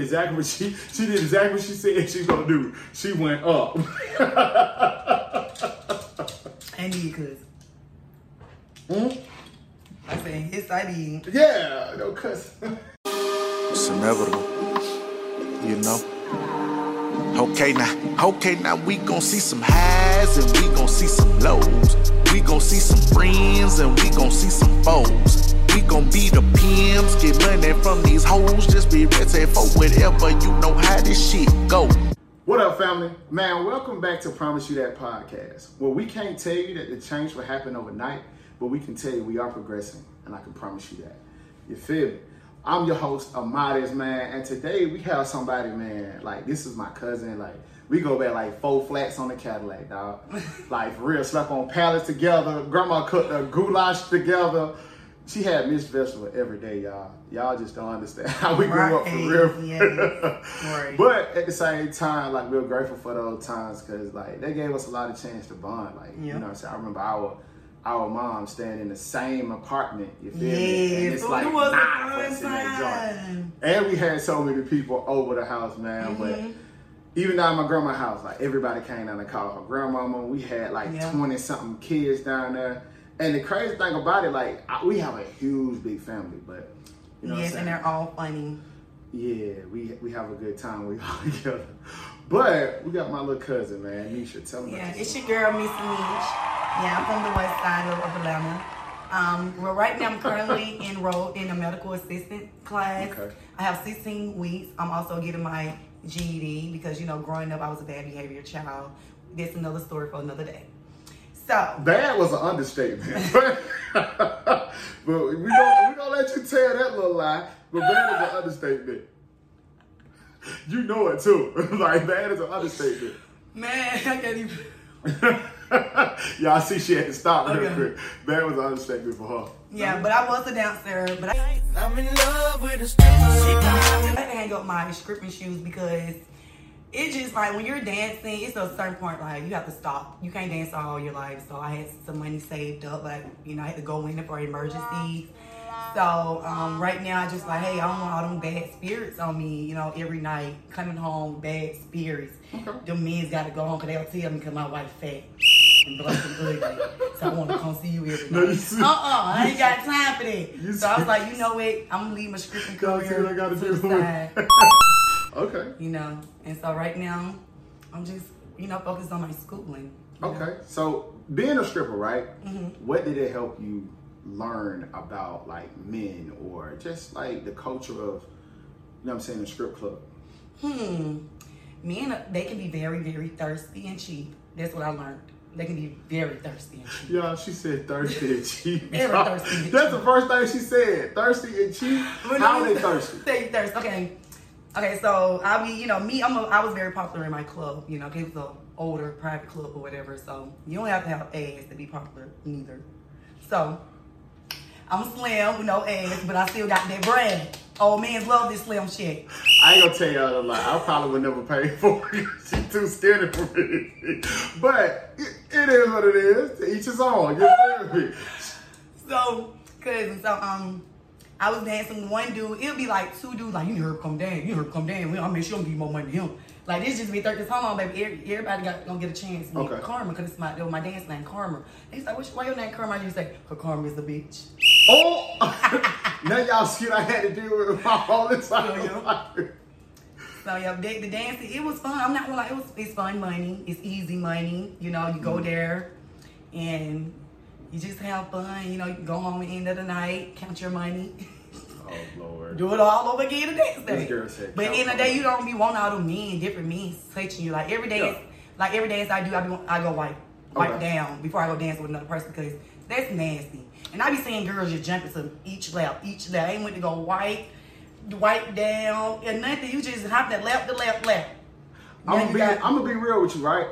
exactly what she she did exactly what she said she's gonna do. She went up. And did, cuz. Hmm? I said, yes, I did. Yeah, no cuss. It's inevitable, you know. Okay now, okay now we gon' see some highs and we gon' see some lows. We gon' see some friends and we gon' see some foes. We gon' be the pimps, get money from these hoes. Just be ready for whatever you know how this shit go. What up, family? Man, welcome back to Promise You That podcast. Well, we can't tell you that the change will happen overnight, but we can tell you we are progressing, and I can promise you that. You feel me? I'm your host, Amades, man, and today we have somebody, man, like this is my cousin, like we go back like four flats on the Cadillac, dog. like for real, slept on pallets together, grandma cooked a goulash together. She had Miss Vegetable every day, y'all. Y'all just don't understand how we grew up for real. right. But at the same time, like we're grateful for those times because like they gave us a lot of chance to bond. Like you know, what I'm saying I remember our our mom staying in the same apartment. You feel me? And it's oh, like it was nine of fun us in that And we had so many people over the house, man. Mm-hmm. But even down my grandma's house, like everybody came down to call her grandmama. We had like Yeah. twenty something kids down there. And the crazy thing about it, like I, we have a huge big family, but you know yes, and they're all funny. Yeah, we we have a good time. We all together. But we got my little cousin, man, Nisha. Tell me Yeah, it's your girl, Miss Nish. Yeah, I'm from the west side of, of Atlanta. Um, well, right now I'm currently enrolled in a medical assistant class. Okay. I have 16 weeks. I'm also getting my GED because, you know, growing up, I was a bad behavior child. That's another story for another day. So, Bad was an understatement. but we don't we gonna let you tell that little lie. But bad is an understatement. You know it too. like bad is an understatement. man, I can't even. Y'all see she had to stop real Okay. quick. Bad was an understatement for her. Yeah, but I was a dancer, but I, I'm in love with a stripper. I had to hang up my stripping shoes because it's just like when you're dancing, it's a certain point like you have to stop. You can't dance all your life. So I had some money saved up, but you know I had to go in for emergencies. So um, right now I just like, hey, I don't want all them bad spirits on me. You know, every night coming home bad spirits. Okay. Them men's got to go home because they'll tell me because my wife fat and black and ugly. So I want to come see you every No, night. see- Uh uh I ain't got time for that. You so I was like, you know what? I'm gonna leave my scripting Gotta see career what I gotta to do. the side Okay. you know. And so right now, I'm just, you know, focused on my schooling. you know. Okay, so being a stripper, right? Mm-hmm. What did it help you learn about like men or just like the culture of, you know what I'm saying, the strip club? Hmm. Men, they can be very, very thirsty and cheap. That's what I learned. They can be very thirsty and cheap. Yeah, she said thirsty and cheap. Very thirsty and That's the first thing she said. Thirsty and cheap. How no, they thirsty? They thirsty. Okay. Okay, so I'll be, you know, me, I'm a, I was very popular in my club, you know, it was an older private club or whatever. So you don't have to have ass to be popular neither. So I'm slim with no ass, but I still got that brand. Old men love this slim shit. I ain't gonna tell y'all a lie. I probably would never pay for it. she too skinny for me. But it, it is what it is. To each his own. You feel me? So, cause so um, I was dancing with one dude. It'll be like two dudes like you need her to come down, you need her to come down. Well, I mean, she don't give you more money than him. Like this just be third. Cause hold on, baby, everybody got gonna get a chance. to Okay. Karma, cause it's my it my dance name, Karma. He's like, What's, why your name Karma? I just say, her Karma is the bitch. Oh! now y'all see what I had to deal with all this time. Yeah, So yeah, the, the dancing, it was fun. I'm not gonna lie, it was it's fun money. It's easy money. You know, you Mm-hmm. go there and you just have fun. You know, you can go home at the end of the night, count your money. Oh, Lord. do it all over again the next day. This girl said but in the day, you don't be wanting all them men, different men touching you. Like every day, Yeah. like every dance I do, I, be, I go wipe, wipe Okay. down before I go dance with another person because that's nasty. And I be seeing girls just jumping to each lap, each lap. I ain't went to go wipe, wipe down, and nothing. You just hop that lap to lap, lap. I'm gonna be got- I'm gonna be real with you, right?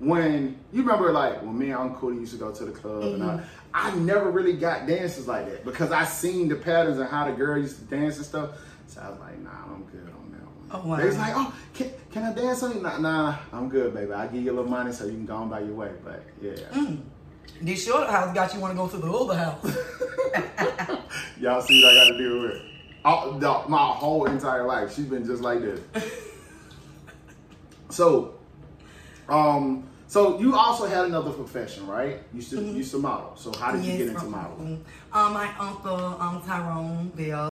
When you remember, like when me and Uncle used to go to the club, and Mm-hmm. I, I never really got dances like that because I seen the patterns and how the girl used to dance and stuff. So I was like, Nah, I'm good on that one. Oh, wow. They was like, Oh, can, can I dance on you? Nah, nah, I'm good, baby. I'll give you a little money so you can go on by your way. But yeah, Mm. This your house got you want to go to the other house. y'all see what I got to deal with. All, the, my whole entire life, she's been just like this. so, um, so you also had another profession, right? You used to you used to model. So how did you get into modeling? Um, my uncle, um, Tyrone Bell.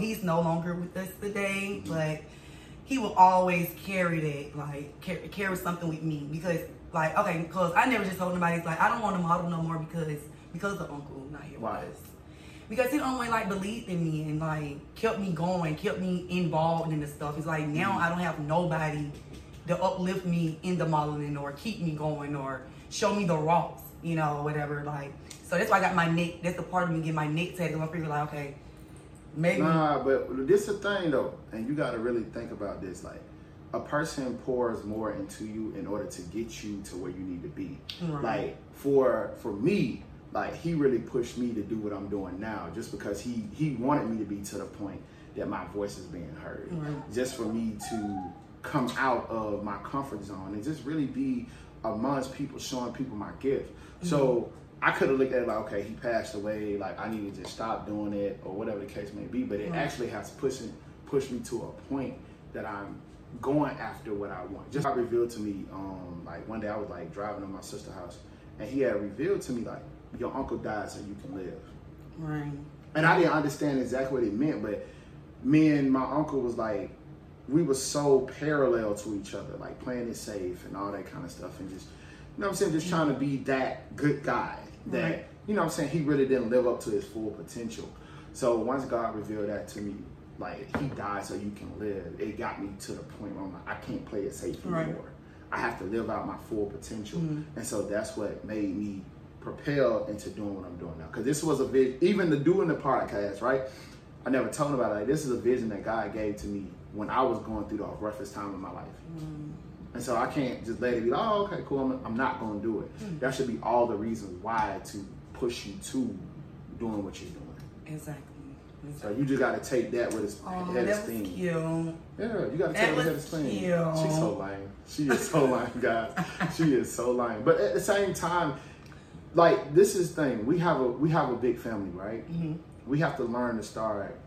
He's no longer with us today, but he will always carry that, like carry, carry something with me because, like, okay, because I never just told nobody like I don't want to model no more because because the uncle not here. Why? us because he only like believed in me and like kept me going, kept me involved in the stuff. It's like now mm-hmm. I don't have nobody to uplift me in the modeling or keep me going or show me the rocks, you know, whatever. Like so that's why I got my neck. That's the part of me getting my neck tattooed. I figure like okay, maybe Nah, but this is the thing though, and you got to really think about this. Like, a person pours more into you in order to get you to where you need to be. Right. Like for for me, like he really pushed me to do what I'm doing now, just because he he wanted me to be to the point that my voice is being heard. Right. Just for me to come out of my comfort zone and just really be amongst people, showing people my gift. So. I could have looked at it like, okay, he passed away. Like I need to just stop doing it, or whatever the case may be. But it Right. actually has pushed pushed me to a point that I'm going after what I want. Just revealed to me, um, like one day I was like driving to my sister's house, and he had revealed to me like, your uncle died so you can live. right. And I didn't understand exactly what it meant, but me and my uncle was like, we were so parallel to each other, like playing it safe and all that kind of stuff, and just, you know what I'm saying, just trying to be that good guy that, Right. you know what I'm saying, he really didn't live up to his full potential. So once God revealed that to me, like he died so you can live, it got me to the point where I'm like, I can't play it safe Right. anymore. I have to live out my full potential, Mhm. and so that's what made me propel into doing what I'm doing now. Because this was a vision, even the doing the podcast, right? I never told about it. Like, this is a vision that God gave to me when I was going through the roughest time of my life. Mm. And so I can't just let it be, oh, okay, cool, I'm, I'm not going to do it. Mm. That should be all the reasons why to push you to doing what you're doing. Exactly. So you just got to take that with its Oh, head of that was steam. cute. Yeah, you got to take it with head of steam. cute. She's so lame. She is so lame, guys. She is so lame. But at the same time, like this is the thing. We have a we have a big family, right? Mm-hmm. We have to learn to start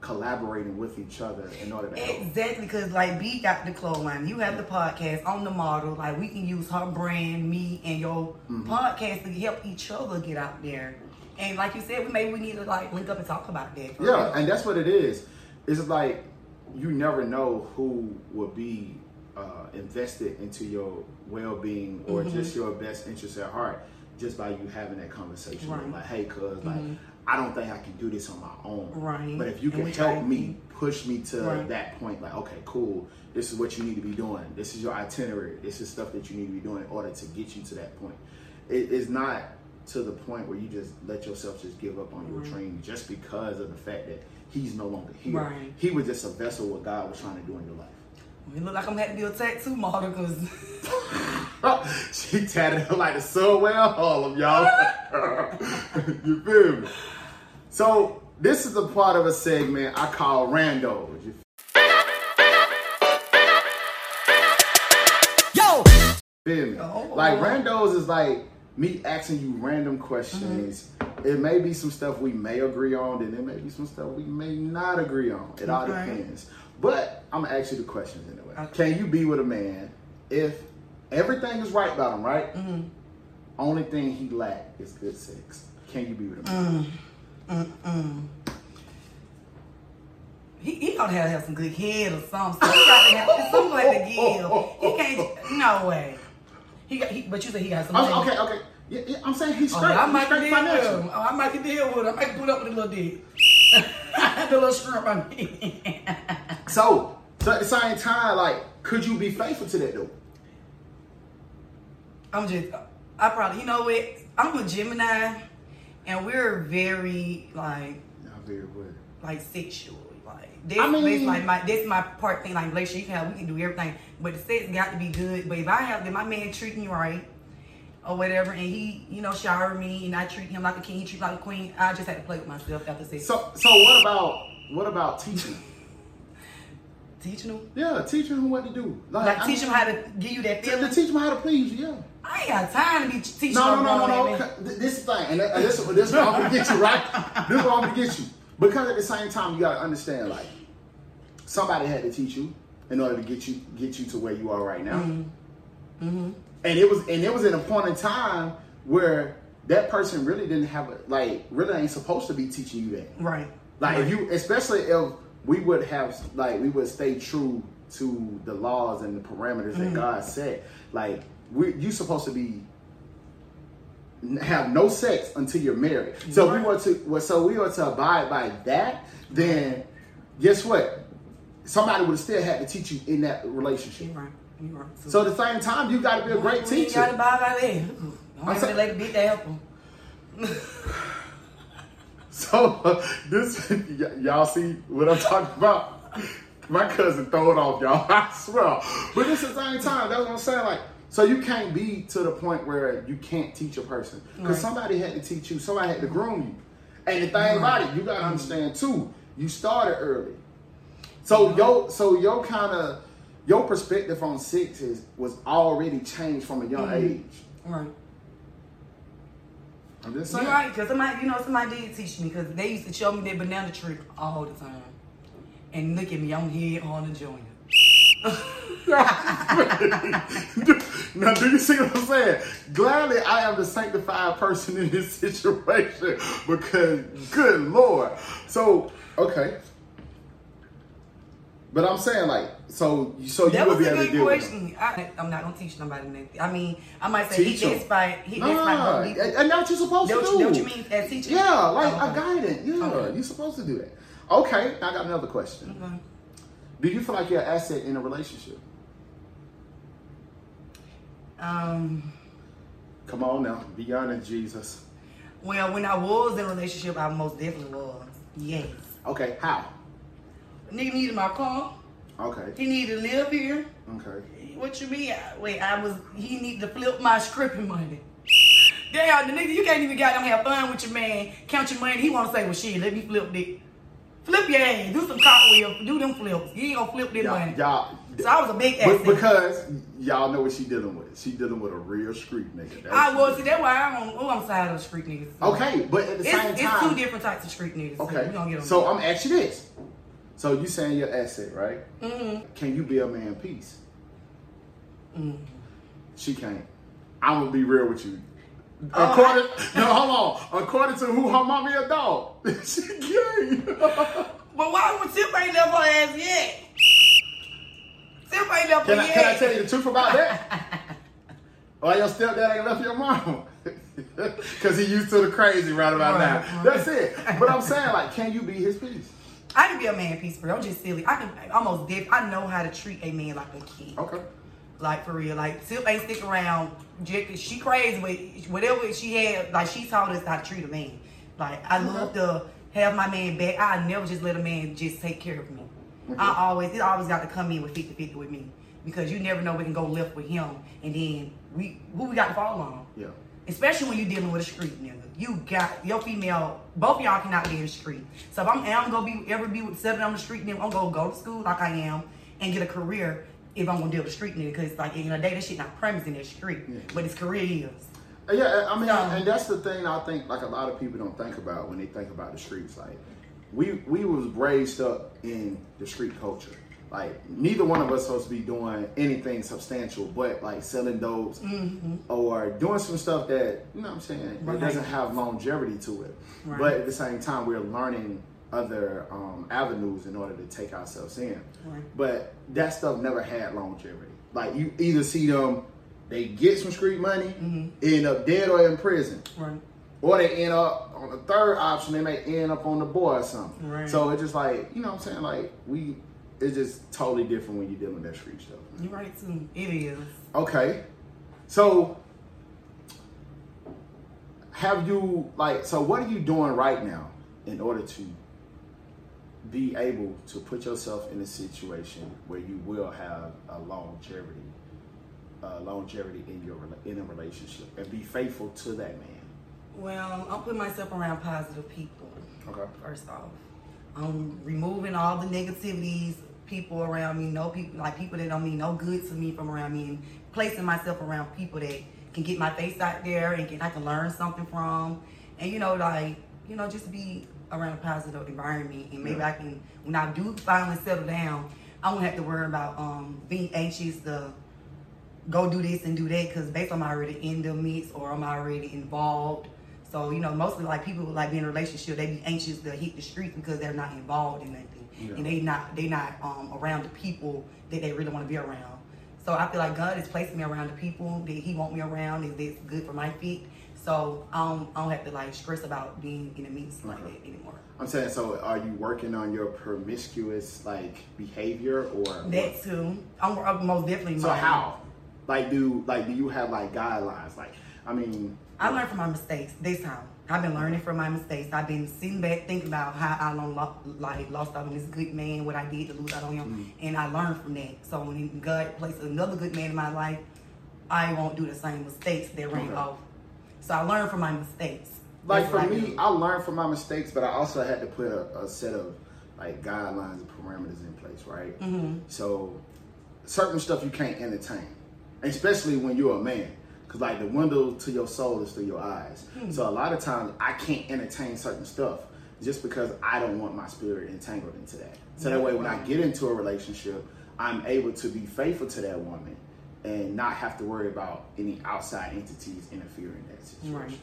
collaborating with each other in order to. Exactly, because like B got the clothes line. You have the podcast on the model. Like we can use her brand, me, and your Mm-hmm. podcast to help each other get out there. And like you said, we maybe we need to like link up and talk about that. Yeah, real. and that's what it is. It's like you never know who will be uh, invested into your well-being or Mm-hmm. just your best interest at heart just by you having that conversation. Right. Mm-hmm. Like, hey, cuz, like, I don't think I can do this on my own. Right. But if you can help me, push me to Right. that point, like, okay, cool, this is what you need to be doing. This is your itinerary. This is stuff that you need to be doing in order to get you to that point. It is not to the point where you just let yourself just give up on your dream just because of the fact that he's no longer here. Right. He was just a vessel what God was trying to do in your life. It look like I'm gonna have to be a tattoo model because she tatted her like the subway all of Harlem, y'all. you feel me? So this is a part of a segment I call randos. You Yo! feel me? Oh. Like randos is like me asking you random questions. Mm-hmm. It may be some stuff we may agree on, then it may be some stuff we may not agree on. It all depends. But I'm gonna ask you the questions anyway. Okay. Can you be with a man if everything is right about him, right? Mm-hmm. Only thing he lack is good sex. Can you be with a man? Mm. he, he gotta have, have some good head or something. So he gotta have something like the give. He can't. No way. He got. He, but you said he got some. Oh, okay, okay. Yeah, yeah, I'm saying he's Oh, straight. I might straight deal with him. Oh, I might deal with him. I might put up with a little dick. the little shrimp I mean. So, so at the same time, like, could you be faithful to that though? I'm just, I probably, you know what? I'm a Gemini, and we're very like, Not very good. like sexual. Like this, I mean- this like my this my part thing. Like relationship, you can have, we can do everything, but the sex got to be good. But if I have, if my man treat me right. Or whatever, and he, you know, shower me, and I treat him like a king, he treat me like a queen. I just had to play with myself after sex. So, so what about what about teaching? Teaching them, Yeah, teaching them what to do. like I teach them mean, how to give you that feeling. to teach them how to please you. Yeah. I ain't got time to be teaching. No, no, them no, no, no. This is the thing, and this, this is what I'm gonna get you right. This is what I'm gonna get you because at the same time you gotta understand like somebody had to teach you in order to get you get you to where you are right now. Mm-hmm. And it was and it was in a point in time where that person really didn't have a, like really ain't supposed to be teaching you that. Right. Like right. if you, especially if we would have, like we would stay true to the laws and the parameters Mm-hmm. that God set. Like we, you supposed to be have no sex until you're married. So if we were to, well, so we were to abide by that. Then guess what? Somebody would have still had to teach you in that relationship. Right. Right. So at the same time, you got to be a great teacher. You teacher. gotta buy by that. Don't I'm let it beat the apple. So this y'all see what I'm talking about? My cousin throw it off, y'all. I swear. But it's the same time. That's what I'm saying. Like, so you can't be to the point where you can't teach a person because Right. somebody had to teach you. Somebody had to groom you. And the thing about it, you gotta understand too. You started early, so yo, so your kind of your perspective on sex is was already changed from a young mm-hmm. age. Right. I'm just You're saying. right, because somebody, you know, somebody did teach me because they used to show me that banana trick all the time. And look at me, I'm here on the joint. now, do you see what I'm saying? Gladly, I am the sanctified person in this situation because, good Lord. So, okay. But I'm saying, like, so, so you That was be able to deal with them. question. I, I'm not gonna teach nobody nothing. I mean, I might say Teach that spot, hit that Nah, spot. and, that's what you're supposed That to do. what you mean as teaching? Yeah, like Oh, a guidance. Yeah, Okay. you're supposed to do that. Okay, I got another question. Okay. Do you feel like you're an asset in a relationship? Um. Come on now, be honest, Jesus. Well, when I was in a relationship, I most definitely was. Yes. Okay, how? Nigga needed my car. Okay, He needed to live here. okay. What you mean? I- Wait, I was. He needed to flip my scripting money. Damn, the nigga, you can't even goddamn have fun with your man. Count your money. He want to say, well, shit, let me flip it. Flip your ass. Do some cartwheels. Do them flips. You ain't gonna flip this Y'all, money. y'all, So I was a big ass. because y'all know what she dealing with. She dealing with a real street nigga. That's I was. See, that's why I'm on, oh, I'm side of street niggas. Okay, but at the It's, same time, it's two different types of street niggas. okay. we gonna get on So. I'm asking you this. So you saying your asset, right? Mhm. Can you be a man peace? Mm. She can't. I'm gonna be real with you. Oh, According, no, hold on. According to who her mommy a dog, she can't. But why would Tip ain't left her ass yet? Tip ain't left Can her I, yet. can I tell you the truth about that? Why your stepdad ain't left your mom? Because he used to the crazy right about Right, now. right. That's it. But I'm saying, like, can you be his piece? I can be a man piece for real. I'm just silly. I can almost dip. I know how to treat a man like a kid. Okay. Like for real. Like Tip ain't stick around. She crazy, but whatever she had, like she taught us how to treat a man. Like I mm-hmm. love to have my man back. I never just let a man just take care of me. Mm-hmm. I always, it always got to come in with 50-50 with me. Because you never know we can go left with him and then we who we got to fall on. Yeah. Especially when you're dealing with a street nigga. You got your female, both of y'all cannot be in the street. So if I'm, I'm gonna be ever be with seven on the street nigga, I'm gonna go to school like I am and get a career if I'm gonna deal with a street nigga. Cause like in the day that shit not premise in that street. Yeah. But his career is. Uh, Yeah, I mean, So- and that's the thing I think like a lot of people don't think about when they think about the streets. Like, we we was raised up in the street culture. Like, neither one of us supposed to be doing anything substantial, but like selling dopes or doing some stuff that you know what I'm saying Mm-hmm. Right. it doesn't have longevity to it. Right. But at the same time, we're learning other um, avenues in order to take ourselves in. Right. But that stuff never had longevity. Like you either see them, they get some street money, Mm-hmm. end up dead or in prison, Right. or they end up on the third option. They may end up on the board or something. Right. So it's just like you know what I'm saying. Like we, it's just totally different when you're dealing with that street stuff. You're right too. It is. Okay, so have you like so what are you doing right now in order to be able to put yourself in a situation where you will have a longevity uh, longevity in your in a relationship and be faithful to that man Well, I'm putting myself around positive people. okay First off, I'm removing all the negativities people around me, know people like people that don't mean no good to me from around me, and placing myself around people that can get my face out there and can I can learn something from, and you know like you know just be around a positive environment, and maybe Yeah. I can when I do finally settle down, I won't have to worry about um being anxious to go do this and do that because based I'm already in the mix or I'm already involved. So you know, mostly like people like being in a relationship, they be anxious to hit the streets because they're not involved in nothing, Yeah. and they not they not um, around the people that they really want to be around. So I feel like God is placing me around the people that He want me around, is that's good for my feet. So I don't, I don't have to like stress about being in a mix like that anymore. I'm saying, so are you working on your promiscuous like behavior or? That too, I'm, I'm most definitely. So mine. how? Like do like do you have like guidelines? Like I mean, I learned from my mistakes this time. I've been learning from my mistakes. I've been sitting back thinking about how I long, lo- like lost out on this good man, what I did to lose out on him, and I learned from that. So when God placed another good man in my life, I won't do the same mistakes that ran Okay. off. So I learned from my mistakes. like That's for what I me. I learned from my mistakes, but I also had to put a, a set of like guidelines and parameters in place, right? Mm-hmm. So certain stuff you can't entertain, especially when you're a man. Cause like the window to your soul is through your eyes. Hmm. So a lot of times I can't entertain certain stuff just because I don't want my spirit entangled into that. So that way when I get into a relationship, I'm able to be faithful to that woman and not have to worry about any outside entities interfering in that situation. Right.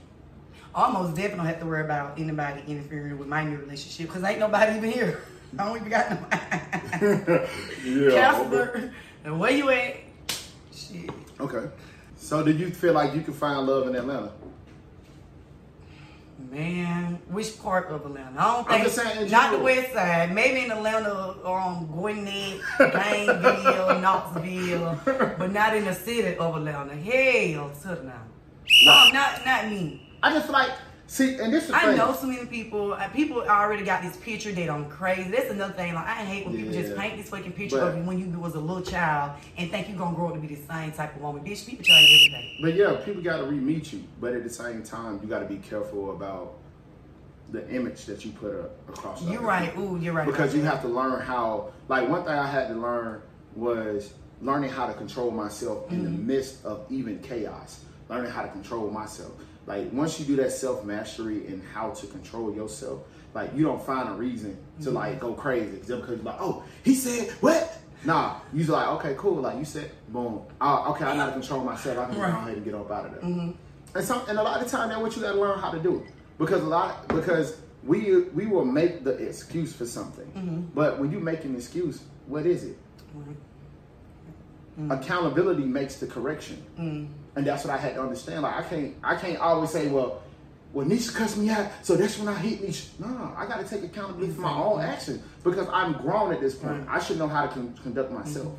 Almost definitely don't have to worry about anybody interfering with my new relationship because ain't nobody even here. I don't even got nobody. Yeah. Counselor, and where you at? Shit. Okay. So do you feel like you can find love in Atlanta? Man, which part of Atlanta? I don't I'm think saying in not the west side. Maybe in Atlanta or on Gwinnett, Gainesville, Knoxville, but not in the city of Atlanta. Hell to the no. No, not not me. I just feel like see, and this is I thing. know so many people. uh, People already got this picture. They don't crazy. That's another thing. Like I hate when people just paint this fucking picture But- of you when you was a little child and think you're gonna grow up to be the same type of woman. Bitch, people change every day. But yeah, people got to re-meet you, but at the same time, you got to be careful about the image that you put up across. You're right. people. Ooh, you're right. Because you have to learn how. Like one thing I had to learn was learning how to control myself in the Mm-hmm. midst of even chaos. Learning how to control myself. Like once you do that self mastery and how to control yourself, like you don't find a reason Mm-hmm. to like go crazy just because you're like, oh, he said what? Nah, you're like, okay, cool. Like you said, boom. Uh, okay, I to control myself. I can Right. go ahead and get up out of there. And some, and a lot of time that's what you got to learn how to do because a lot because we we will make the excuse for something, but when you make an excuse, what is it? Accountability makes the correction, and that's what I had to understand. Like I can't I can't always say, well, well Nisha cussed me out, so that's when I hit Nisha. No, no, I got to take accountability for my own actions because I'm grown at this point. I should know how to con- conduct myself.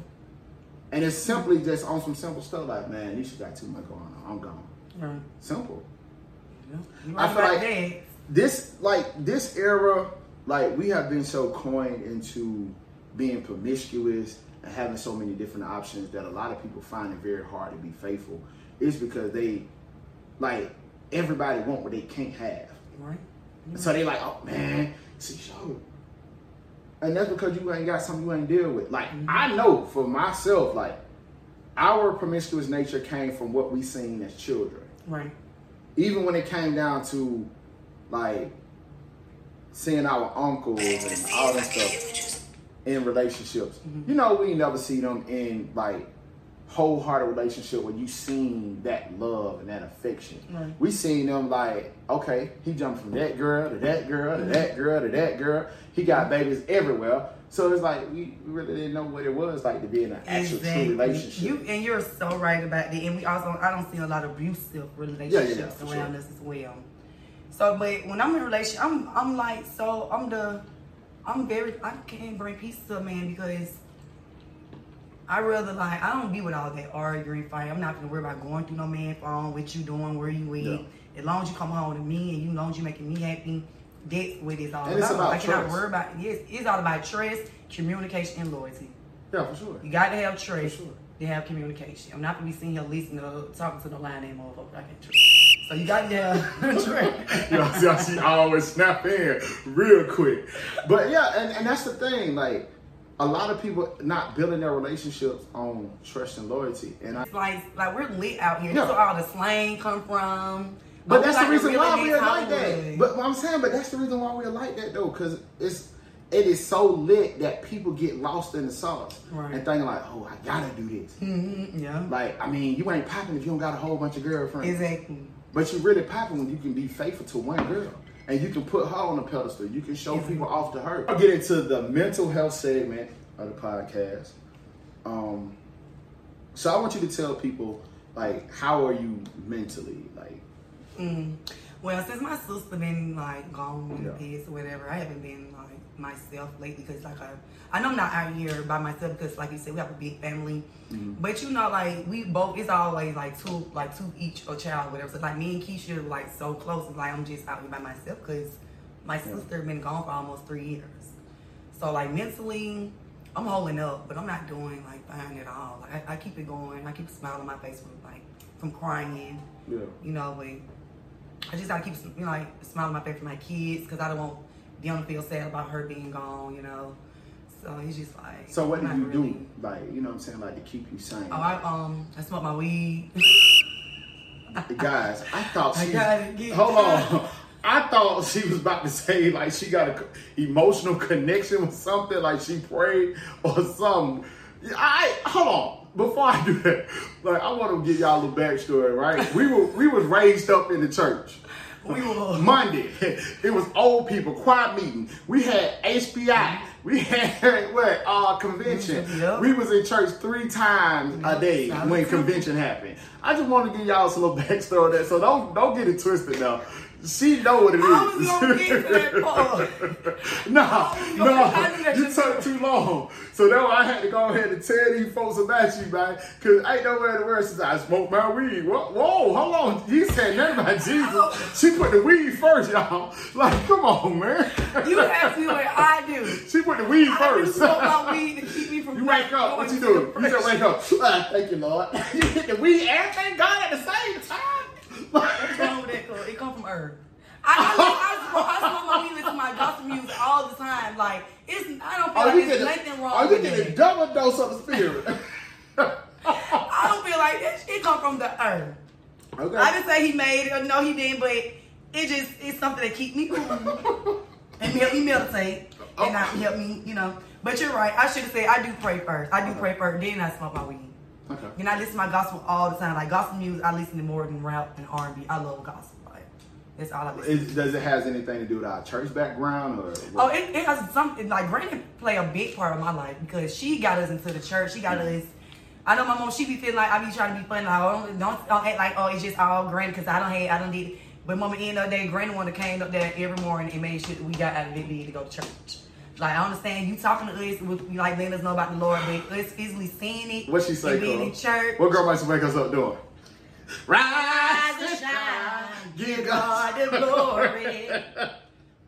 And it's simply just on some simple stuff like, man, Nisha got too much going on. I'm gone. Right. Simple. You I feel like- that. This like this era, like we have been so coined into being promiscuous and having so many different options that a lot of people find it very hard to be faithful. Is because they like everybody want what they can't have. Right. So they like, oh man, see show. And that's because you ain't got something you ain't deal with. Like mm-hmm. I know for myself, like our promiscuous nature came from what we seen as children. Right. Even when it came down to like seeing our uncles and all that stuff in relationships. Mm-hmm. You know, we never see them in like wholehearted relationship where you seen that love and that affection. Right. We seen them like, okay, he jumped from that girl to that girl to that girl to that girl. He got babies everywhere. So it's like we really didn't know what it was like to be in an actual Exactly. true relationship. You and you're so right about that. And we also I don't see a lot of abusive relationships for around sure. us as well. So but when I'm in a relationship, I'm I'm like so I'm the I'm very I can't bring peace to a man because I rather like I don't be with all that arguing fight. I'm not gonna worry about going through no man phone, what you doing, where you with. Yeah. As long as you come home to me and you as long as you making me happy, that's what it's all And it's about. about I cannot trust. worry about yes, it's all about trust, communication, and loyalty. yeah, for sure. You got to have trust For sure. to have communication. I'm not gonna be sitting here listening to talking to the line name motherfucker. I can't trust. So you got to have trust. Y'all see I always snap in real quick. But yeah, and, and that's the thing. Like, a lot of people not building their relationships on trust and loyalty, and I. It's like like we're lit out here. Yeah. That's where all the slang come from. But we that's like the reason real why we're like that. But what I'm saying, but that's the reason why we're like that though, because it's it is so lit that people get lost in the sauce Right. and thinking like, oh, I gotta do this. Mm-hmm, yeah. Like, I mean, you ain't popping if you don't got a whole bunch of girlfriends. Exactly. But you really popping when you can be faithful to one girl. And you can put her on a pedestal. You can show people off to her. I'll get into the mental health segment of the podcast. Um, so I want you to tell people, like, how are you mentally? Like, Mm. Well, since my sister been like gone in the Yeah. past or whatever, I haven't been like myself lately because like I, I know I'm not out here by myself because like you said, we have a big family. Mm-hmm. But you know, like we both, it's always like two, like two each a child, whatever. So like me and Keisha are like so close. It's like I'm just out here by myself because my sister been gone for almost three years. So like mentally, I'm holding up, but I'm not doing like fine at all. Like I, I keep it going. I keep a smile on my face from like from crying yeah. you know, but I just gotta keep, you know, like smiling my face for my kids because I don't want them to feel sad about her being gone, you know. So he's just like. So what do you really- do? Like, you know what I'm saying? Like to keep you sane. Oh, I um, I smoke my weed. Guys, I thought I she gotta get- Hold on. I thought she was about to say like she got a co- emotional connection with something, like she prayed or something. I hold on. Before I do that, like I want to give y'all a little backstory, right? We were we was raised up in the church. We were. Monday, it was old people quiet meeting. We had HBI. We had what uh convention. Yep. We was in church three times a day sounds when convention happened. I just want to give y'all some little backstory of that, so don't don't get it twisted now. She know what it is. I was gonna get that part. nah, no, gonna- I knew that you took too long. So now I had to go ahead and tell these folks about you, man. Cause I ain't nowhere to where since I smoked my weed. Whoa, whoa, hold on. You said nothing about Jesus. She put the weed first, y'all. Like, come on, man. You asked me what I do. She put the weed I do first. smoke my weed to keep me from. You wake up, what you doing? You just wake up. Ah, thank you, Lord. you hit the weed and thank God at the same What's wrong with that? Cause it come from herb. I, I, I, smoke, I smoke my weed listen to my gospel music all the time. Like it's, I don't feel Are like there's nothing wrong are you with getting a it. double dose of the spirit? I don't feel like that shit come from the earth. okay. I didn't say he made it or no he didn't, but it just it's something that keep me cool and help me meditate and oh. not help me, you know. But you're right. I should have said I do pray first. I do pray first, then I smoke my weed. Okay. And I listen to my gospel all the time. Like gospel music, I listen to more than rap and R&B. I love gospel. Like that's all I listen. Is, does it has anything to do with our church background or? Oh, it, it has something like Granny play a big part of my life because she got us into the church. She got mm-hmm. us. I know my mom. She be feeling like I be trying to be funny. Like, oh, don't don't act like oh it's just all Granny because I don't hate I don't need. it. But mama, end of the day, Granny one that came up there every morning and made sure that we got out of bed to go to church. Like I understand you talking to us with like letting us know about the Lord, but us physically seeing it. What she say, and being in church. What girl might wake us up doing? Rise and shine, give God the glory.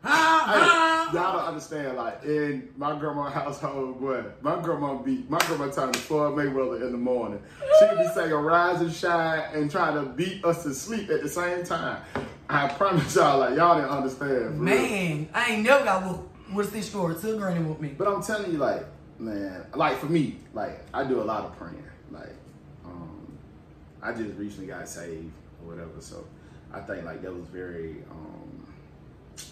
Hey, Uh-huh. y'all don't understand. Like in my grandma household, boy, my grandma beat my grandma turned to Floyd Mayweather in the morning. She be saying "Rise and Shine" and trying to beat us to sleep at the same time. I promise y'all, like y'all didn't understand. for real. Man, I ain't never got whooped with this for? score till Granny with me. But I'm telling you, like, man, like for me, like I do a lot of praying. Like, um, I just recently got saved or whatever, so I think like that was very, um,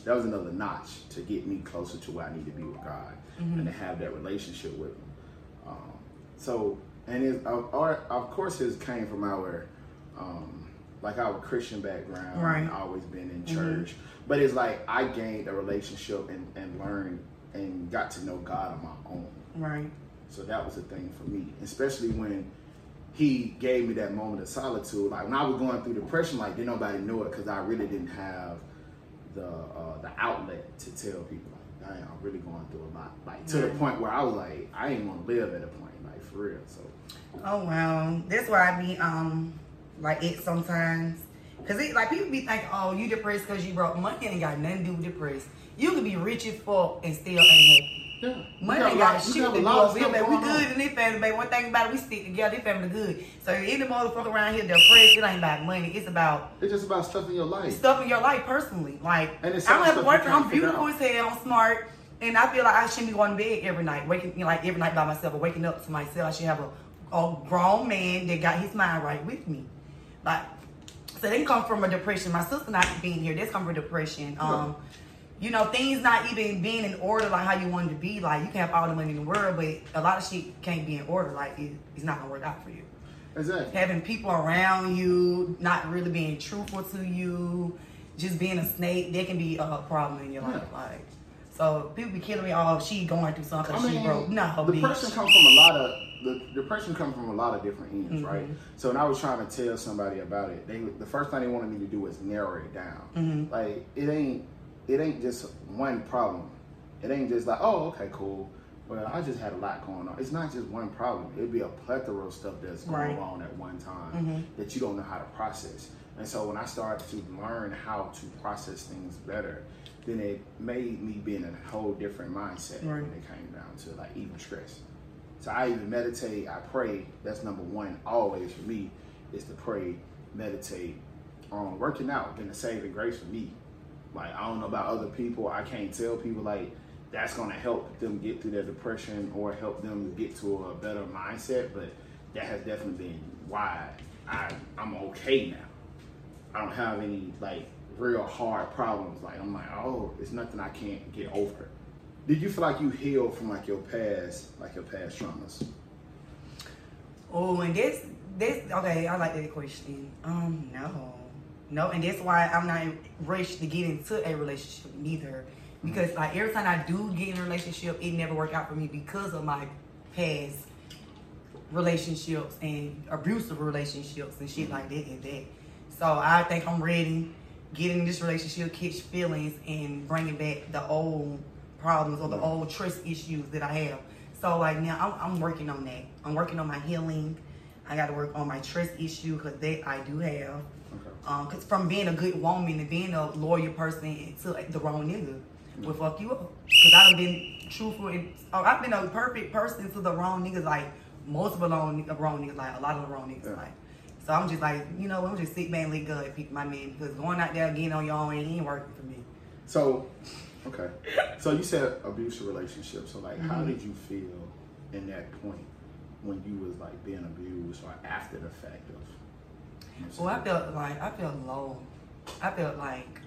that was another notch to get me closer to where I need to be with God and to have that relationship with Him. Um, so, and it, of, of course, it came from our, um, like our Christian background, Right. always been in church. But it's like I gained a relationship and, and learned and got to know God on my own. Right. So that was a thing for me, especially when he gave me that moment of solitude. Like when I was going through depression, like didn't nobody know it because I really didn't have the uh, the outlet to tell people. Like, I'm really going through a lot. Like to the point where I was like, I ain't gonna live at a point, like for real. So Oh wow, that's why I be um like it sometimes. Cause it, like people be thinking, oh, you depressed because you broke. Money ain't got nothing to do with depressed. You could be rich as fuck and still ain't happy. yeah, Money got ain't got shit to do a lot of with it. We good in this family, baby. One thing about it, we stick together. This family good. So any motherfucker around here depressed, it ain't about money. It's about It's just about stuff in your life. stuff in your life personally. Like And it's I don't have you boyfriend. I'm beautiful as hell. I'm smart. And I feel like I shouldn't be going to bed every night, waking you know, like every night by myself or waking up to myself. I should have a, a grown man that got his mind right with me. Like so they come from a depression. My sister not being here, this come from depression. Um, you know, things not even being in order like how you want to be. Like you can have all the money in the world, but a lot of shit can't be in order. Like it, it's not gonna work out for you. Exactly. Having people around you not really being truthful to you, just being a snake, that can be a problem in your life. Like so, people be killing me. Oh, she going through something. I mean, she broke. No, depression bitch. come from a lot of the depression comes from a lot of different ends, right? Mm-hmm. So when I was trying to tell somebody about it, they the first thing they wanted me to do was narrow it down. Mm-hmm. Like it ain't it ain't just one problem. It ain't just like oh okay cool. Well, I just had a lot going on. It's not just one problem. It'd be a plethora of stuff that's going Right. on at one time Mm-hmm. that you don't know how to process. And so when I started to learn how to process things better, then it made me be in a whole different mindset Right. when it came down to like even stress. So I even meditate, I pray. That's number one always for me is to pray, meditate. Um, working out been a saving grace for me. Like I don't know about other people. I can't tell people like that's gonna help them get through their depression or help them get to a better mindset. But that has definitely been why I I'm okay now. I don't have any like real hard problems. Like I'm like, oh, it's nothing I can't get over. Did you feel like you healed from like your past, like your past traumas? Oh, and this, this, okay, I like that question. Um, no, no, and that's why I'm not rushed to get into a relationship neither, because like every time I do get in a relationship, it never work out for me because of my past relationships and abusive relationships and shit like that and that. So I think I'm ready. getting this relationship, catch feelings, and bringing back the old problems or the old trust issues that I have. So like now, I'm, I'm working on that. I'm working on my healing. I got to work on my trust issue because that I do have. Okay. Um, cause from being a good woman and being a loyal person to like, the wrong nigga will fuck you up. Cause I've been truthful and oh, I've been a perfect person to the wrong niggas, like multiple wrong, wrong niggas, like a lot of the wrong niggas, Yeah. like. So I'm just like, you know, I'm just sit back and let God pick my man because going out there getting on your own ain't working for me. So, okay. So you said abusive relationship. So like, how Mhm. did you feel in that point when you was like being abused or after the fact of? you know what I'm Well, I felt like I felt low. I felt like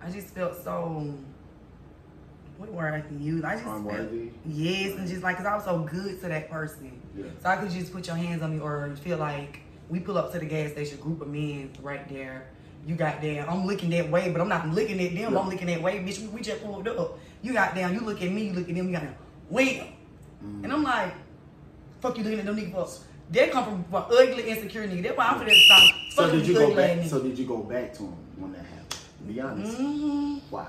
I just felt so. What word I can use? I just felt, yes, and just like because I was so good to that person, Yeah. so I could just put your hands on me or feel like we pull up to the gas station, group of men right there. You got down. I'm looking that way, but I'm not looking at them. Yeah. I'm looking that way, bitch. We, we just pulled up. You got down. You look at me. You look at them. You got down. Wham. Mm. And I'm like, fuck you looking at them niggas? They come from ugly, insecure nigga. That's why I'm finna stop. So did you go back? So did you go back to him when that happened? Be honest. Mhm. Why?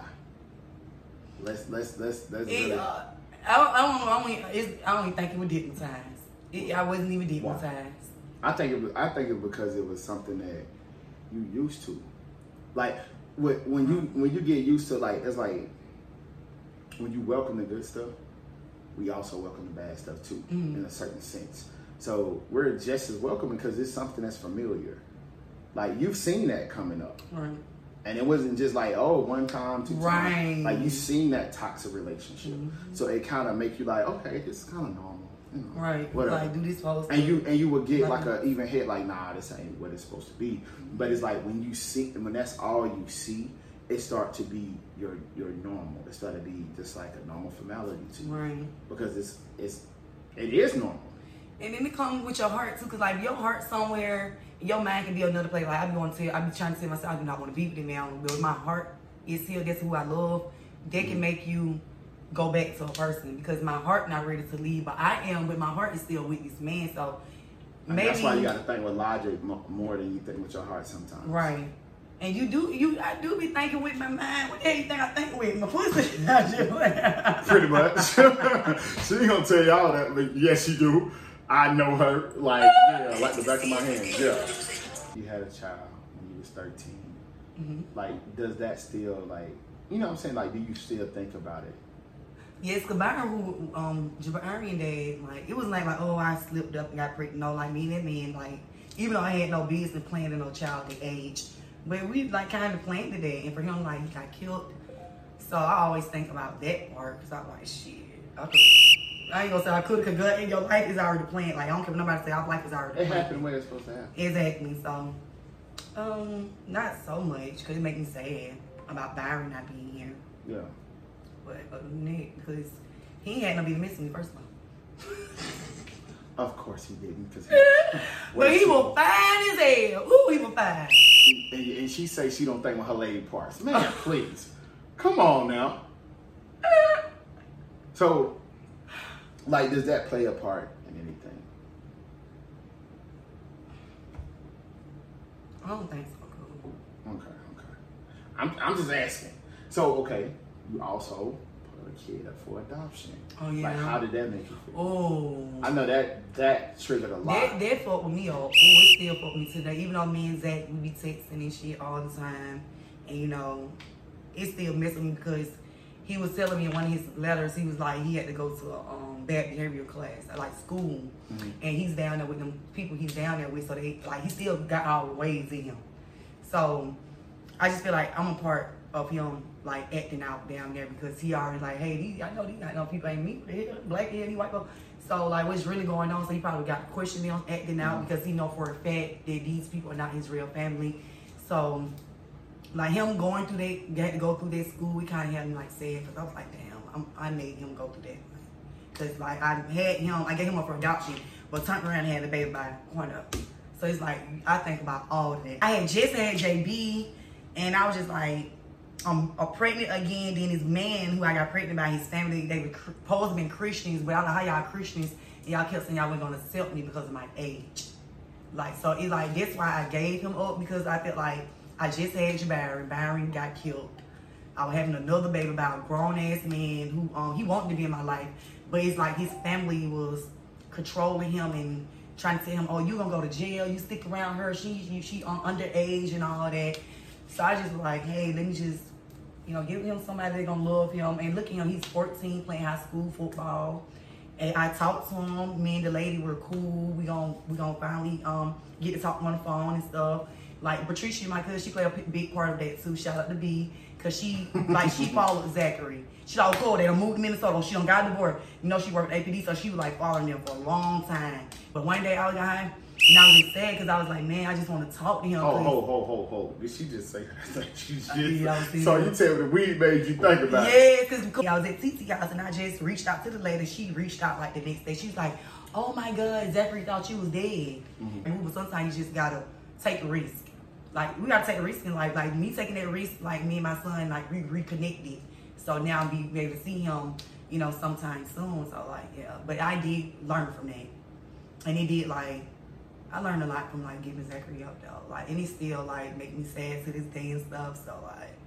Let's let's let's let's. It, really- uh, I, don't, I don't know. I don't, I don't even think it was dignitized. It, I wasn't even Why? dignitized. I think it. was- I think it because it was something that you used to, like when you when you get used to like it's like when you welcome the good stuff, we also welcome the bad stuff too, Mhm. in a certain sense. So we're just as welcoming because it's something that's familiar. Like you've seen that coming up, Right. and it wasn't just like oh one time, two Right. times. Like you've seen that toxic relationship, Mhm. so it kind of make you like okay, this is kind of normal. You know, Right. Whatever Like, do this whole and you and you would get like Right. a even hit like nah this ain't what it's supposed to be but it's like when you see when that's all you see it start to be your your normal it start to be just like a normal formality to you Right. because it's it's it is normal And then it comes with your heart too, cause like your heart somewhere, your mind can be another place. Like I be going to, I be trying to tell myself, I do not want to be with him now. But my heart is here. That's who I love. They Mm-hmm. can make you go back to a person because my heart not ready to leave, but I am. But my heart is still with this man. So And maybe that's why you got to think with logic more than you think with your heart sometimes right. And you do, you I do be thinking with my mind. What the hell you think I think with my pussy? Pretty much she ain't gonna tell you all that but yes she do I know her like yeah like the back of my hand yeah you had a child when you was 13 Mhm. like does that still like you know what I'm saying like do you still think about it Yes, cause Byron, who um Jabarian dad, like it was like like oh I slipped up and got pregnant. No, like me and that man, like even though I had no business planning no child at age, but we like kind of planned it. And for him, like he got killed So I always think about that part because I'm like, shit. I, I ain't gonna say I could, cause good in your life is already planned. Like I don't care what nobody say, our life is already It planned. happened when it's supposed to happen. Exactly. So, um, not so much because it make me sad about Byron not being here. Yeah. But other than that, because he ain't had no be missing me first of all. Of course he didn't, because But he was fine as hell. Ooh, he was fine. and, and she say she don't think with her lady parts. Man, please, come on now. So, like, does that play a part in anything? I don't think so. Okay, okay. I'm, I'm just asking. So, okay, you also put a kid up for adoption. Oh, yeah. Like, how did that make you feel? Oh. I know that that triggered a lot. That, that fucked with me up. Oh, it still fucked me today. Even though me and Zach, we be texting and shit all the time. And, you know, it still messed with me because he was telling me in one of his letters, he was like, he had to go to a um, bad behavior class, like school. Mhm. And he's down there with them people he's down there with. So they, like, he still got all the ways in him. So I just feel like I'm a part of him, like, acting out down there because he already, like, hey, these, I know these not no people ain't me, black hair, these white people. So, like, what's really going on? So he probably got questioning him, acting out mm-hmm. because he know for a fact that these people are not his real family. So, like him going through that, had to go through that school, we kind of had him like sad because I was like, damn, I'm, I made him go through that. Because like I had him, I gave him up for adoption, but turned around and had the baby by corner. So it's like I think about all of that. I had just had JB, and I was just like, I'm uh, pregnant again. Then this man who I got pregnant by, his family, they were supposed to be Christians, but I don't know how y'all Christians, y'all kept saying y'all wasn't gonna accept me because of my age. Like so, it's like that's why I gave him up because I felt like I just had Jabari. Byron got killed. I was having another baby by a grown ass man who um he wanted to be in my life, but it's like his family was controlling him and trying to tell him, oh, you gonna go to jail. You stick around her. She you, she um, underage and all that. So I just was like, hey, let me just you know give him somebody that's gonna love him. And look at him, he's 14 playing high school football. And I talked to him. Me and the lady were cool. We gonna we gonna finally um get to talk on the phone and stuff. Like Patricia, my cousin, she played a big part of that too. Shout out to B, cause she like she followed Zachary. She like, cool. They done moved to Minnesota. She done got divorced. You know, she worked at APD, so she was like following them for a long time. But one day I was behind, and I was just sad because I was like, man, I just want to talk to him. Ho, 'cause- ho, ho, ho, ho. Did she just say that? she just, Yeah, so you tell me the weed made you think about it. Yeah, because I was at TT house and I just reached out to the lady. She reached out like the next day. She was like, "Oh my God, Zachary thought you was dead." Mm-hmm. And we was sometimes you just gotta take a risk. Like we gotta take a risk in life. Like me taking that risk, like me and my son, like we reconnected. So now I'm be, be able to see him, you know, sometime soon. So like, yeah. But I did learn from that, and it did like. I learned a lot from like giving Zachary up though. Like and it still like make me sad to this day and stuff. So like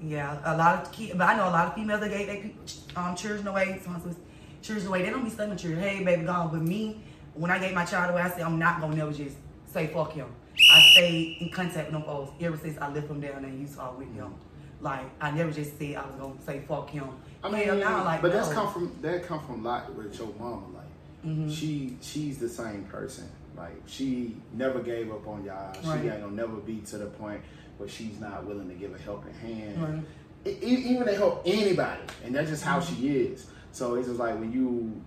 yeah, a lot of kids, but I know a lot of females that gave their um, children away. Says children away. They don't be studying children. Hey, baby, gone. But me, when I gave my child away, I said I'm not gonna never just say fuck him. I stayed in contact with them folks ever since I left them down in Utah with him. Like I never just said I was gonna say fuck him. I mean, Hell, now, like, but that's come from that come from a lot with your mama. Like Mm-hmm. she she's the same person. Like she never gave up on y'all. Right. She ain't gonna never be to the point where she's not willing to give a helping hand. Right. E- even to help anybody, and that's just how Mm-hmm. she is. So it's just like when you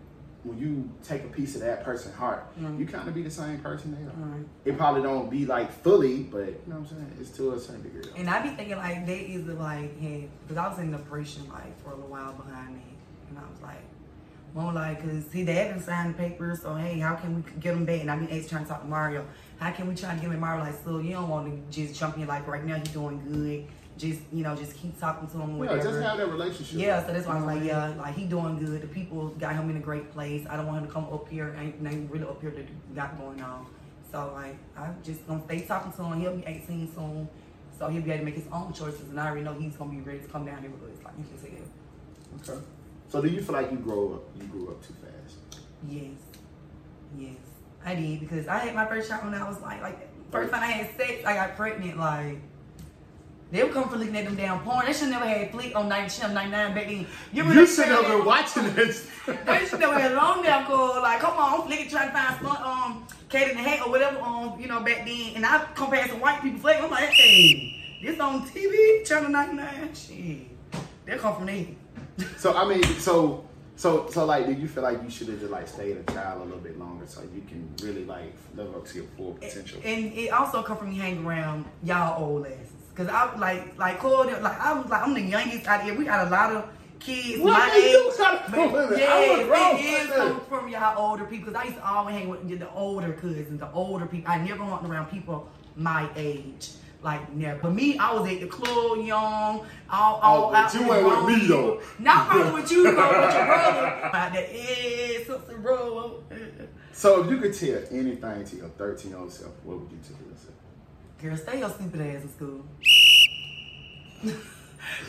when you take a piece of that person's heart, Right. you kind of be the same person they are. Right. It probably don't be like fully, but you know what I'm saying. It's to a certain degree. And I be thinking like that is the like, hey, because I was in the depression like for a little while behind me, and I was like, more like, cause he, they haven't signed the papers, so hey, how can we get him back? And I been actually trying to talk to Mario. How can we try to get him Mario like, so you don't want to just jump in like right now he's doing good. Just you know, just keep talking to him. Yeah, Whatever. just have that relationship. Yeah, so that's why I'm like, You know what I yeah, like he doing good. The people got him in a great place. I don't want him to come up here. Ain't, ain't really up here to got going on. So like, I'm just gonna stay talking to him. He'll be 18 soon, so he'll be able to make his own choices. And I already know he's gonna be ready to come down here with us. Like you can say it. Okay. So do you feel like you grow up? You grew up too fast? Yes, yes, I did because I had my first child when I was like, like first time I had sex, I got pregnant. Like they were coming for looking at them damn porn. They should never had flick on 90, 99 back then. You remember should have been watching this. They should never had long damn cool. Like, come on, I'm trying to find some um Kate in the hat or whatever um, you know, back then. And I compare some white people flick. I'm like, hey, this on TV, channel 99. Shit. They come from me. So I mean, so so so like, do you feel like you should have just like stayed a child a little bit longer so you can really like live up to your full potential? And it also come from me hanging around y'all old asses. Cause I like like Cole, like I was like I'm the youngest out here. We got a lot of kids What my are you age. trying to But prove it? I yeah, it is coming from y'all older people. Cause I used to always hang with the older cousins, the older people. I never hung around people my age. Like never. But me, I was at the club young, all, all Oh, but out you with went with me, people. though. Not probably with you, bro, with your brother. Out there, yeah, sister, bro. So if you could tell anything to your 13 year old self, what would you tell yourself? Girl, stay your stupid ass in school.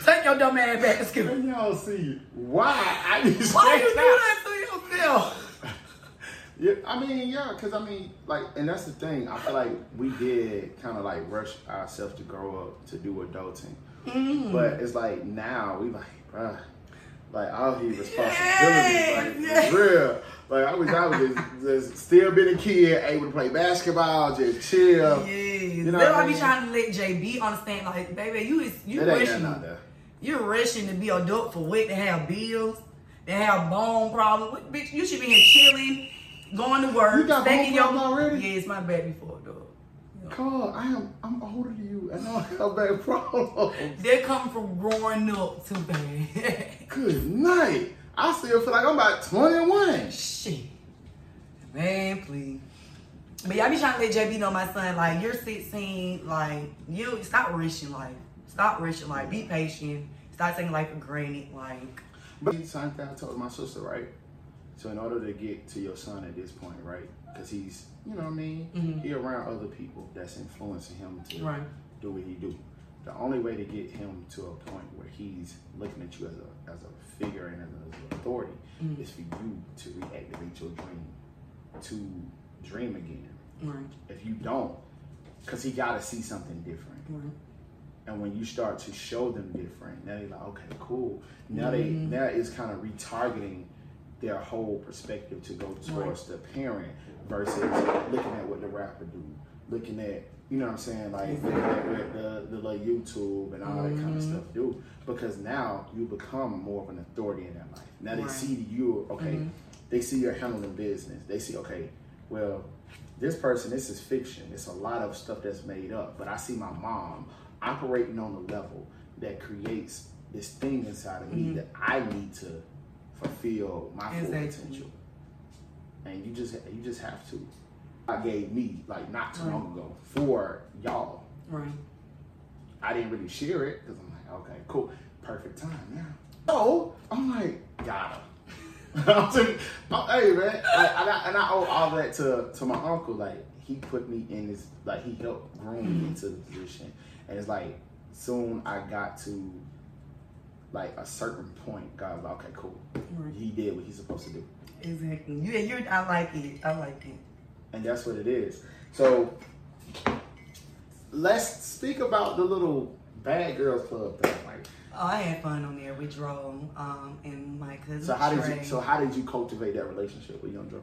Take your dumb ass back to school. When y'all see why I be Why you do stressed out. that to yourself? Yeah, I mean, yeah, because I mean, like, and that's the thing. I feel like we did kind of like rush ourselves to grow up to do adulting, Mm. but it's like now we like, bruh, like all these responsibilities, Yes, like yes. real. Like I wish I was just, just still been a kid, able to play basketball, just chill. Yes. You know That's what why I I be trying to let JB understand, like, baby, you is you ain't rushing. You're rushing to be adult for what? To have bills, to have bone problems. Bitch, you should be here chilling, going to work, You got bone your already? Yeah, it's my baby for dog. Carl, I am I'm older than you, and I have bad problems. They're coming from growing up too bad. Good night. I still feel like I'm about 21. Shit. Man, please. But y'all be trying to let JB know my son, like, you're 16, like, you stop rushing life. Stop rushing life. Be patient. Stop taking life for granted. Like, But the same thing I told my sister, right? So in order to get to your son at this point, right? Because he's, you know what I mean? He around other people that's influencing him to Right. do what he do. The only way to get him to a point where he's looking at you as a as a figure and as an authority is for you to reactivate your dream, to dream again. right, If you don't, because he got to see something different. right. And when you start to show them different, now they're like, okay, cool. Now they Mm-hmm. now it's kind of retargeting their whole perspective to go towards the parent versus looking at what the rapper do, looking at you know what I'm saying, like looking at what the the little YouTube and all that kind of Mm-hmm. stuff do. Because now you become more of an authority in their life. Now they Right. see you, okay, they see you're handling business. They see, okay, well, this person, this is fiction. It's a lot of stuff that's made up. But I see my mom operating on a level that creates this thing inside of me that I need to fulfill my full Exactly. potential. And you just you just have to. I gave me like not too long ago for y'all. Right. I didn't really share it because I'm like, okay, cool, perfect time now. So I'm like, got him. I'm oh, hey man, like, and, I, and I owe all that to to my uncle. Like he put me in this, like he helped groom me into the position, and it's like soon I got to like a certain point. God was like, okay, cool. Right. He did what he's supposed to do, Exactly. Yeah, you're, I like it. I like it. and that's what it is. So let's speak about the little bad girls club thing. Like, Oh, I had fun on there with Dro um, and my cousin. So how did you so how did you cultivate that relationship with Young Dro?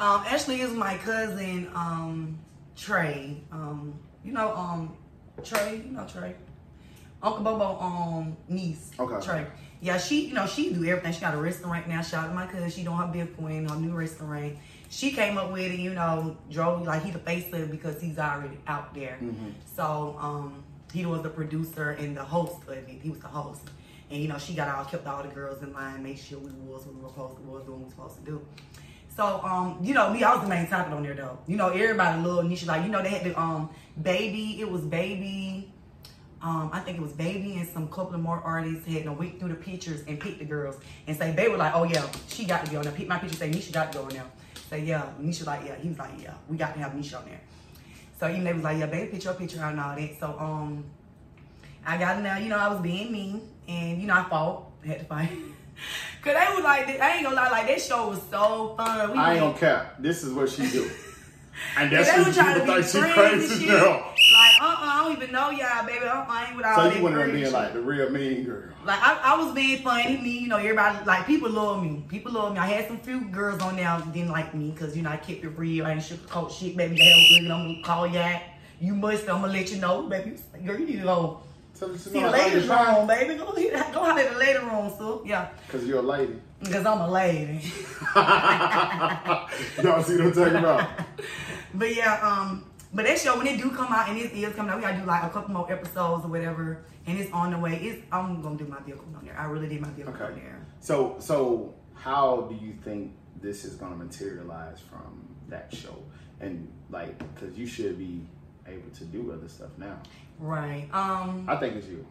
Um, actually, it's my cousin um, Trey. Um, you know, um, Trey. You know Trey. Uncle Bobo um niece. Okay. Trey. Yeah, she. You know, she do everything. She got a restaurant now. Shout out to my cousin. She doing her big queen, her new restaurant. She came up with it. You know, Dro like he the face of it because he's already out there. So um, he was the producer and the host of it. He was the host. And you know, she got all kept all the girls in line, made sure we was what we were supposed to was doing what we were supposed to do. So, um, you know, me, I was the main topic on there though. You know, everybody loved Nisha. Like, you know, they had the um baby, it was baby. Um, I think it was baby and some couple of more artists had to wait through the pictures and pick the girls and say they were like, oh yeah, she got to go on there. My picture, say Nisha got to go on there. Say yeah, Nisha like yeah. He was like yeah, we got to have Nisha on there. So even they was like yeah, baby, your picture out and all that. So um, I got in there, you know, I was being mean and you know I fought, I had to fight. Cause they was like, I ain't gonna lie, like that show was so fun. We I ain't gonna cap. This is what she do. And that's what was trying to people think she crazy now. Like, uh, uh I don't even know y'all, baby. Uh, I ain't with all So that you went around being like the real mean girl. Like I, I was being funny, me, you know, everybody like people love me. People love me. I had some few girls on there that didn't like me because you know I kept it real. I ain't sugarcoat shit, baby. The hell good. I'm gonna call ya. You must. I'm gonna let you know, baby. Girl, you need to go Tell See the how ladies' you try. room, baby. Go, go holler at the lady room, so yeah. Cause you're a lady. Because I'm a lady. Y'all see what I'm talking about? But yeah, um, but that show when it do come out and it is coming out, we gotta do like a couple more episodes or whatever, and it's on the way. It's I'm gonna do my vehicle on there. I really did my vehicle on Okay. there. So so how do you think this is gonna materialize from that show? And like, cause you should be able to do other stuff now. Right. Um. I think it's you.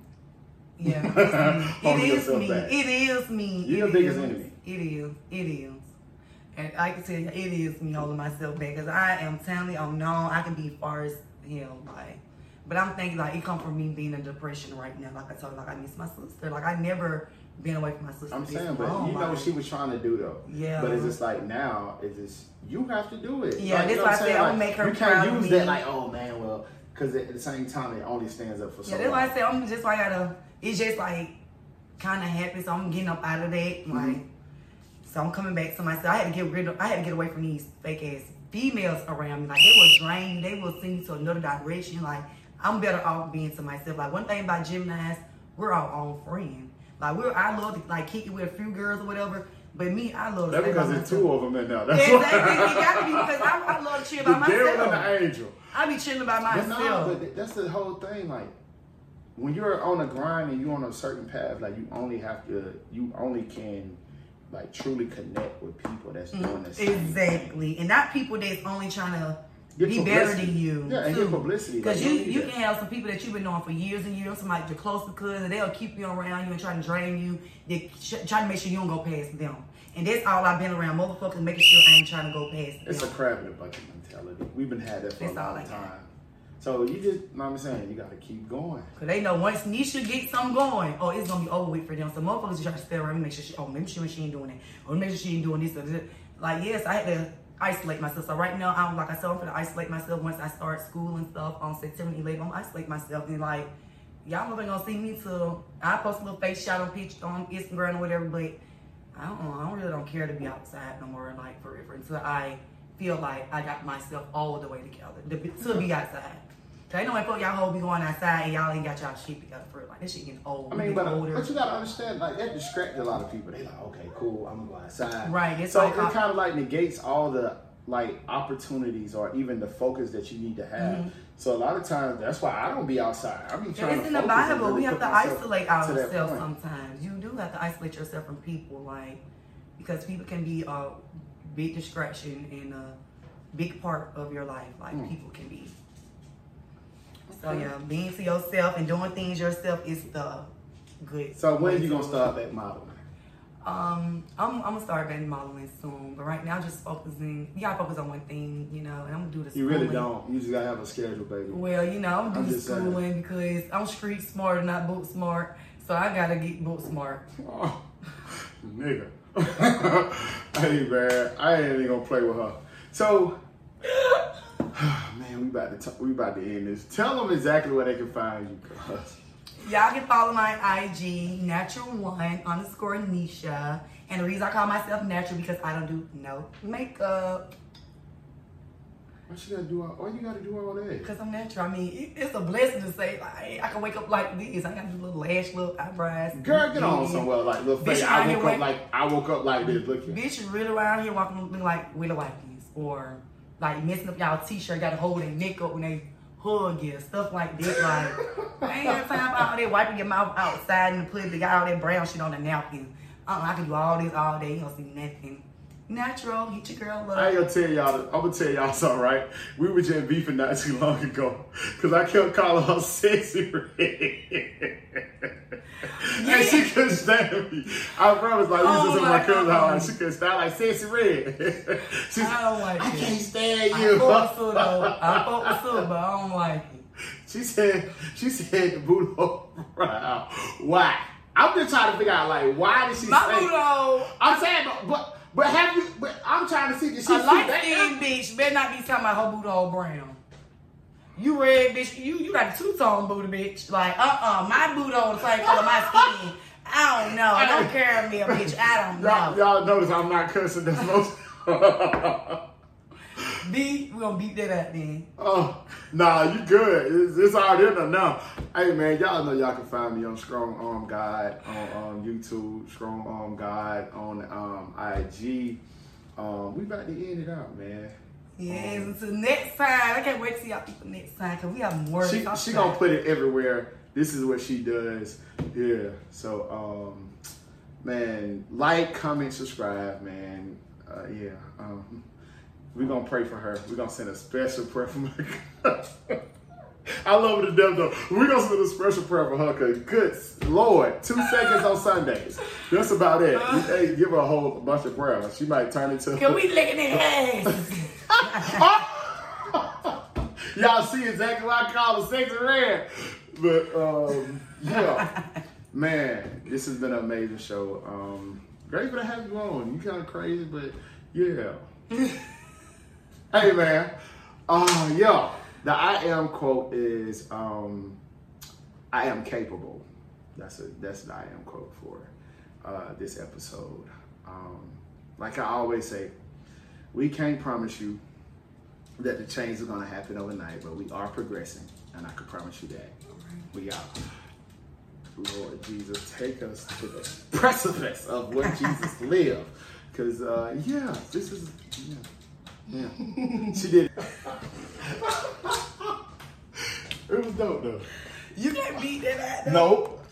Yeah. It is me. back. It is me. You're your It biggest is. enemy. It is. It is. And I can tell you, it is me holding myself back because I am telling you, I'm. I can be far as hell, like. But I'm thinking like it come from me being in depression right now. Like I told you, like I miss my sister. Like I never been away from my sister. I'm saying, but long, you know like. what she was trying to do though. Yeah. But it's just like now, it's just you have to do it. Yeah, like, you that's know why I said saying? I'm gonna make her You can't use me. that like, oh man, well, because at the same time it only stands up for so Yeah, that's long. why I say I'm just like I gotta. It's just like kind of happy, so I'm getting up out of that. Mm-hmm. Like, so I'm coming back to myself. I had to get rid of. I had to get away from these fake ass females around me. Like they will drain. They will send you to another direction. Like I'm better off being to myself. Like one thing about Gemini's, we're our own friend. Like we're I love to like kick it with a few girls or whatever. But me, I love to That's because there's two of them in there. That's Exactly, why. it got to be because I, I love to chill the by devil and myself. the angel. I be chilling by But myself. no, but that's the whole thing. Like when you're on a grind and you're on a certain path, like you only have to, you only can, like truly connect with people that's doing the same thing. Mm, Exactly, and not people that's only trying to Get be better than you. Yeah, and get publicity, Because like, you you that. can have some people that you've been knowing for years and years, some like your closest cousin, they'll keep you around you and try to drain you. They try to make sure you don't go past them. And that's all I've been around, motherfuckers, making sure I ain't trying to go past It's a crab in a bucket mentality. We've been had that for That's a all long time. So you just, know what I'm saying, you got to keep going. Cause they know once Nisha gets something going, oh, it's gonna be over with for them. So motherfuckers just try to stay around and make sure she, oh, make sure she ain't doing that. Or oh, make sure she ain't doing this or that. Like, yes, I had to isolate myself. So right now, I'm like I said, I'm gonna isolate myself once I start school and stuff on September 11th. I'm gonna isolate myself and like, y'all never gonna see me till I post a little face shot on pitch on Instagram or whatever, but I don't know, I don't really don't care to be outside no more, like forever until I feel like I got myself all the way together to be outside. I know when fuck y'all whole be going outside and y'all ain't got y'all shit together for. Like this shit getting old. I mean, but, older. but you gotta understand, like that distracted a lot of people. They like, okay, cool, I'm gonna go outside. Right, it's so like it kind of like negates all the like opportunities or even the focus that you need to have. So a lot of times, that's why I don't be outside. I be trying Mm-hmm. it's in the Bible. really we have to isolate ourselves point. sometimes. You do have to isolate yourself from people, like because people can be a big distraction and a big part of your life. Like Mm. people can be. So yeah, being to yourself and doing things yourself is the good. So when way you gonna start that modeling? Um, I'm, I'm gonna start getting modeling soon, but right now just focusing. You gotta focus on one thing, you know, and I'm gonna do the You really don't. You just gotta have a schedule, baby. Well, you know, I'm I'm just schooling because I'm street smart and not book smart, so I gotta get book smart. Oh, nigga. hey man, I ain't even gonna play with her. So, man, we about to we about to end this. Tell them exactly where they can find you, cuz. Y'all can follow my IG, natural one underscore Nisha. And the reason I call myself natural because I don't do no makeup. What you gotta do? All, why you gotta do all that? Because I'm natural. I mean, it- it's a blessing to say, like, I can wake up like this. I gotta do little lash, little eyebrows. Girl, get on somewhere like little Bitch, face. I woke up like I woke up like this. Look here. Bitch really around here walking looking like Willow Watkins or like messing up y'all t-shirt, got to hold their neck up when they hug you, stuff like that. Like, I ain't got time for all that wiping your mouth outside and putting got all that brown shit on the napkin. Uh, I can do all this all day. You don't see nothing. Natural, hit your girl I ain't gonna tell y'all. I'm gonna tell y'all something, right? We were just beefing not too long ago because I kept calling her sexy red, and she couldn't stand me. I promise, like we Oh just in my my cousin's house, she couldn't stand like sexy red. She's, oh I don't like it. I it. can't stand I you. fuck with. I fuck with Sue, but I don't like it. She said, she said the around. Why? I'm just trying to figure out, like, why did she say My say? Budo, I'm saying, but, but but have you? But I'm trying to see did she a light skinned bitch better not be talking about her booty all brown. You red bitch, you you got a two tone booty bitch. Like uh uh my booty on the same color my skin. I don't know. I don't care about me a bitch. I don't Y'all, know. y'all notice I'm not cussing this most. B, we gonna beat that out then. Oh, nah, you good. It's, it's already in there now. Hey, man, y'all know y'all can find me on Strong Arm God on, on YouTube, Strong Arm God on um, IG. Um, we about to end it out, man. Yes, until next time. I can't wait to see y'all people next time because we have more. She she gonna put it everywhere. This is what she does. Yeah. So, um, man, like, comment, subscribe, man. Uh, yeah. Um, we gonna pray for her. We're gonna send a special prayer for her. I love it to death though. We're gonna send a special prayer for her because good Lord, two seconds on Sundays. That's about it. Hey, give her a whole bunch of prayers. She might turn into Can we licking their ass? Y'all see exactly what I call a sexy red. But um, yeah, man, this has been an amazing show. Um, grateful to have you on. You kind of crazy, but yeah. hey man, uh, yeah. The I am quote is um, I am capable. That's a that's the I am quote for uh, this episode. Um, like I always say, we can't promise you that the change is going to happen overnight, but we are progressing, and I can promise you that. We are. Lord Jesus, take us to the precipice of where Jesus lived. Because, uh, yeah, this is, yeah, yeah. she did. it it was dope, though. you can't beat that though. Nope.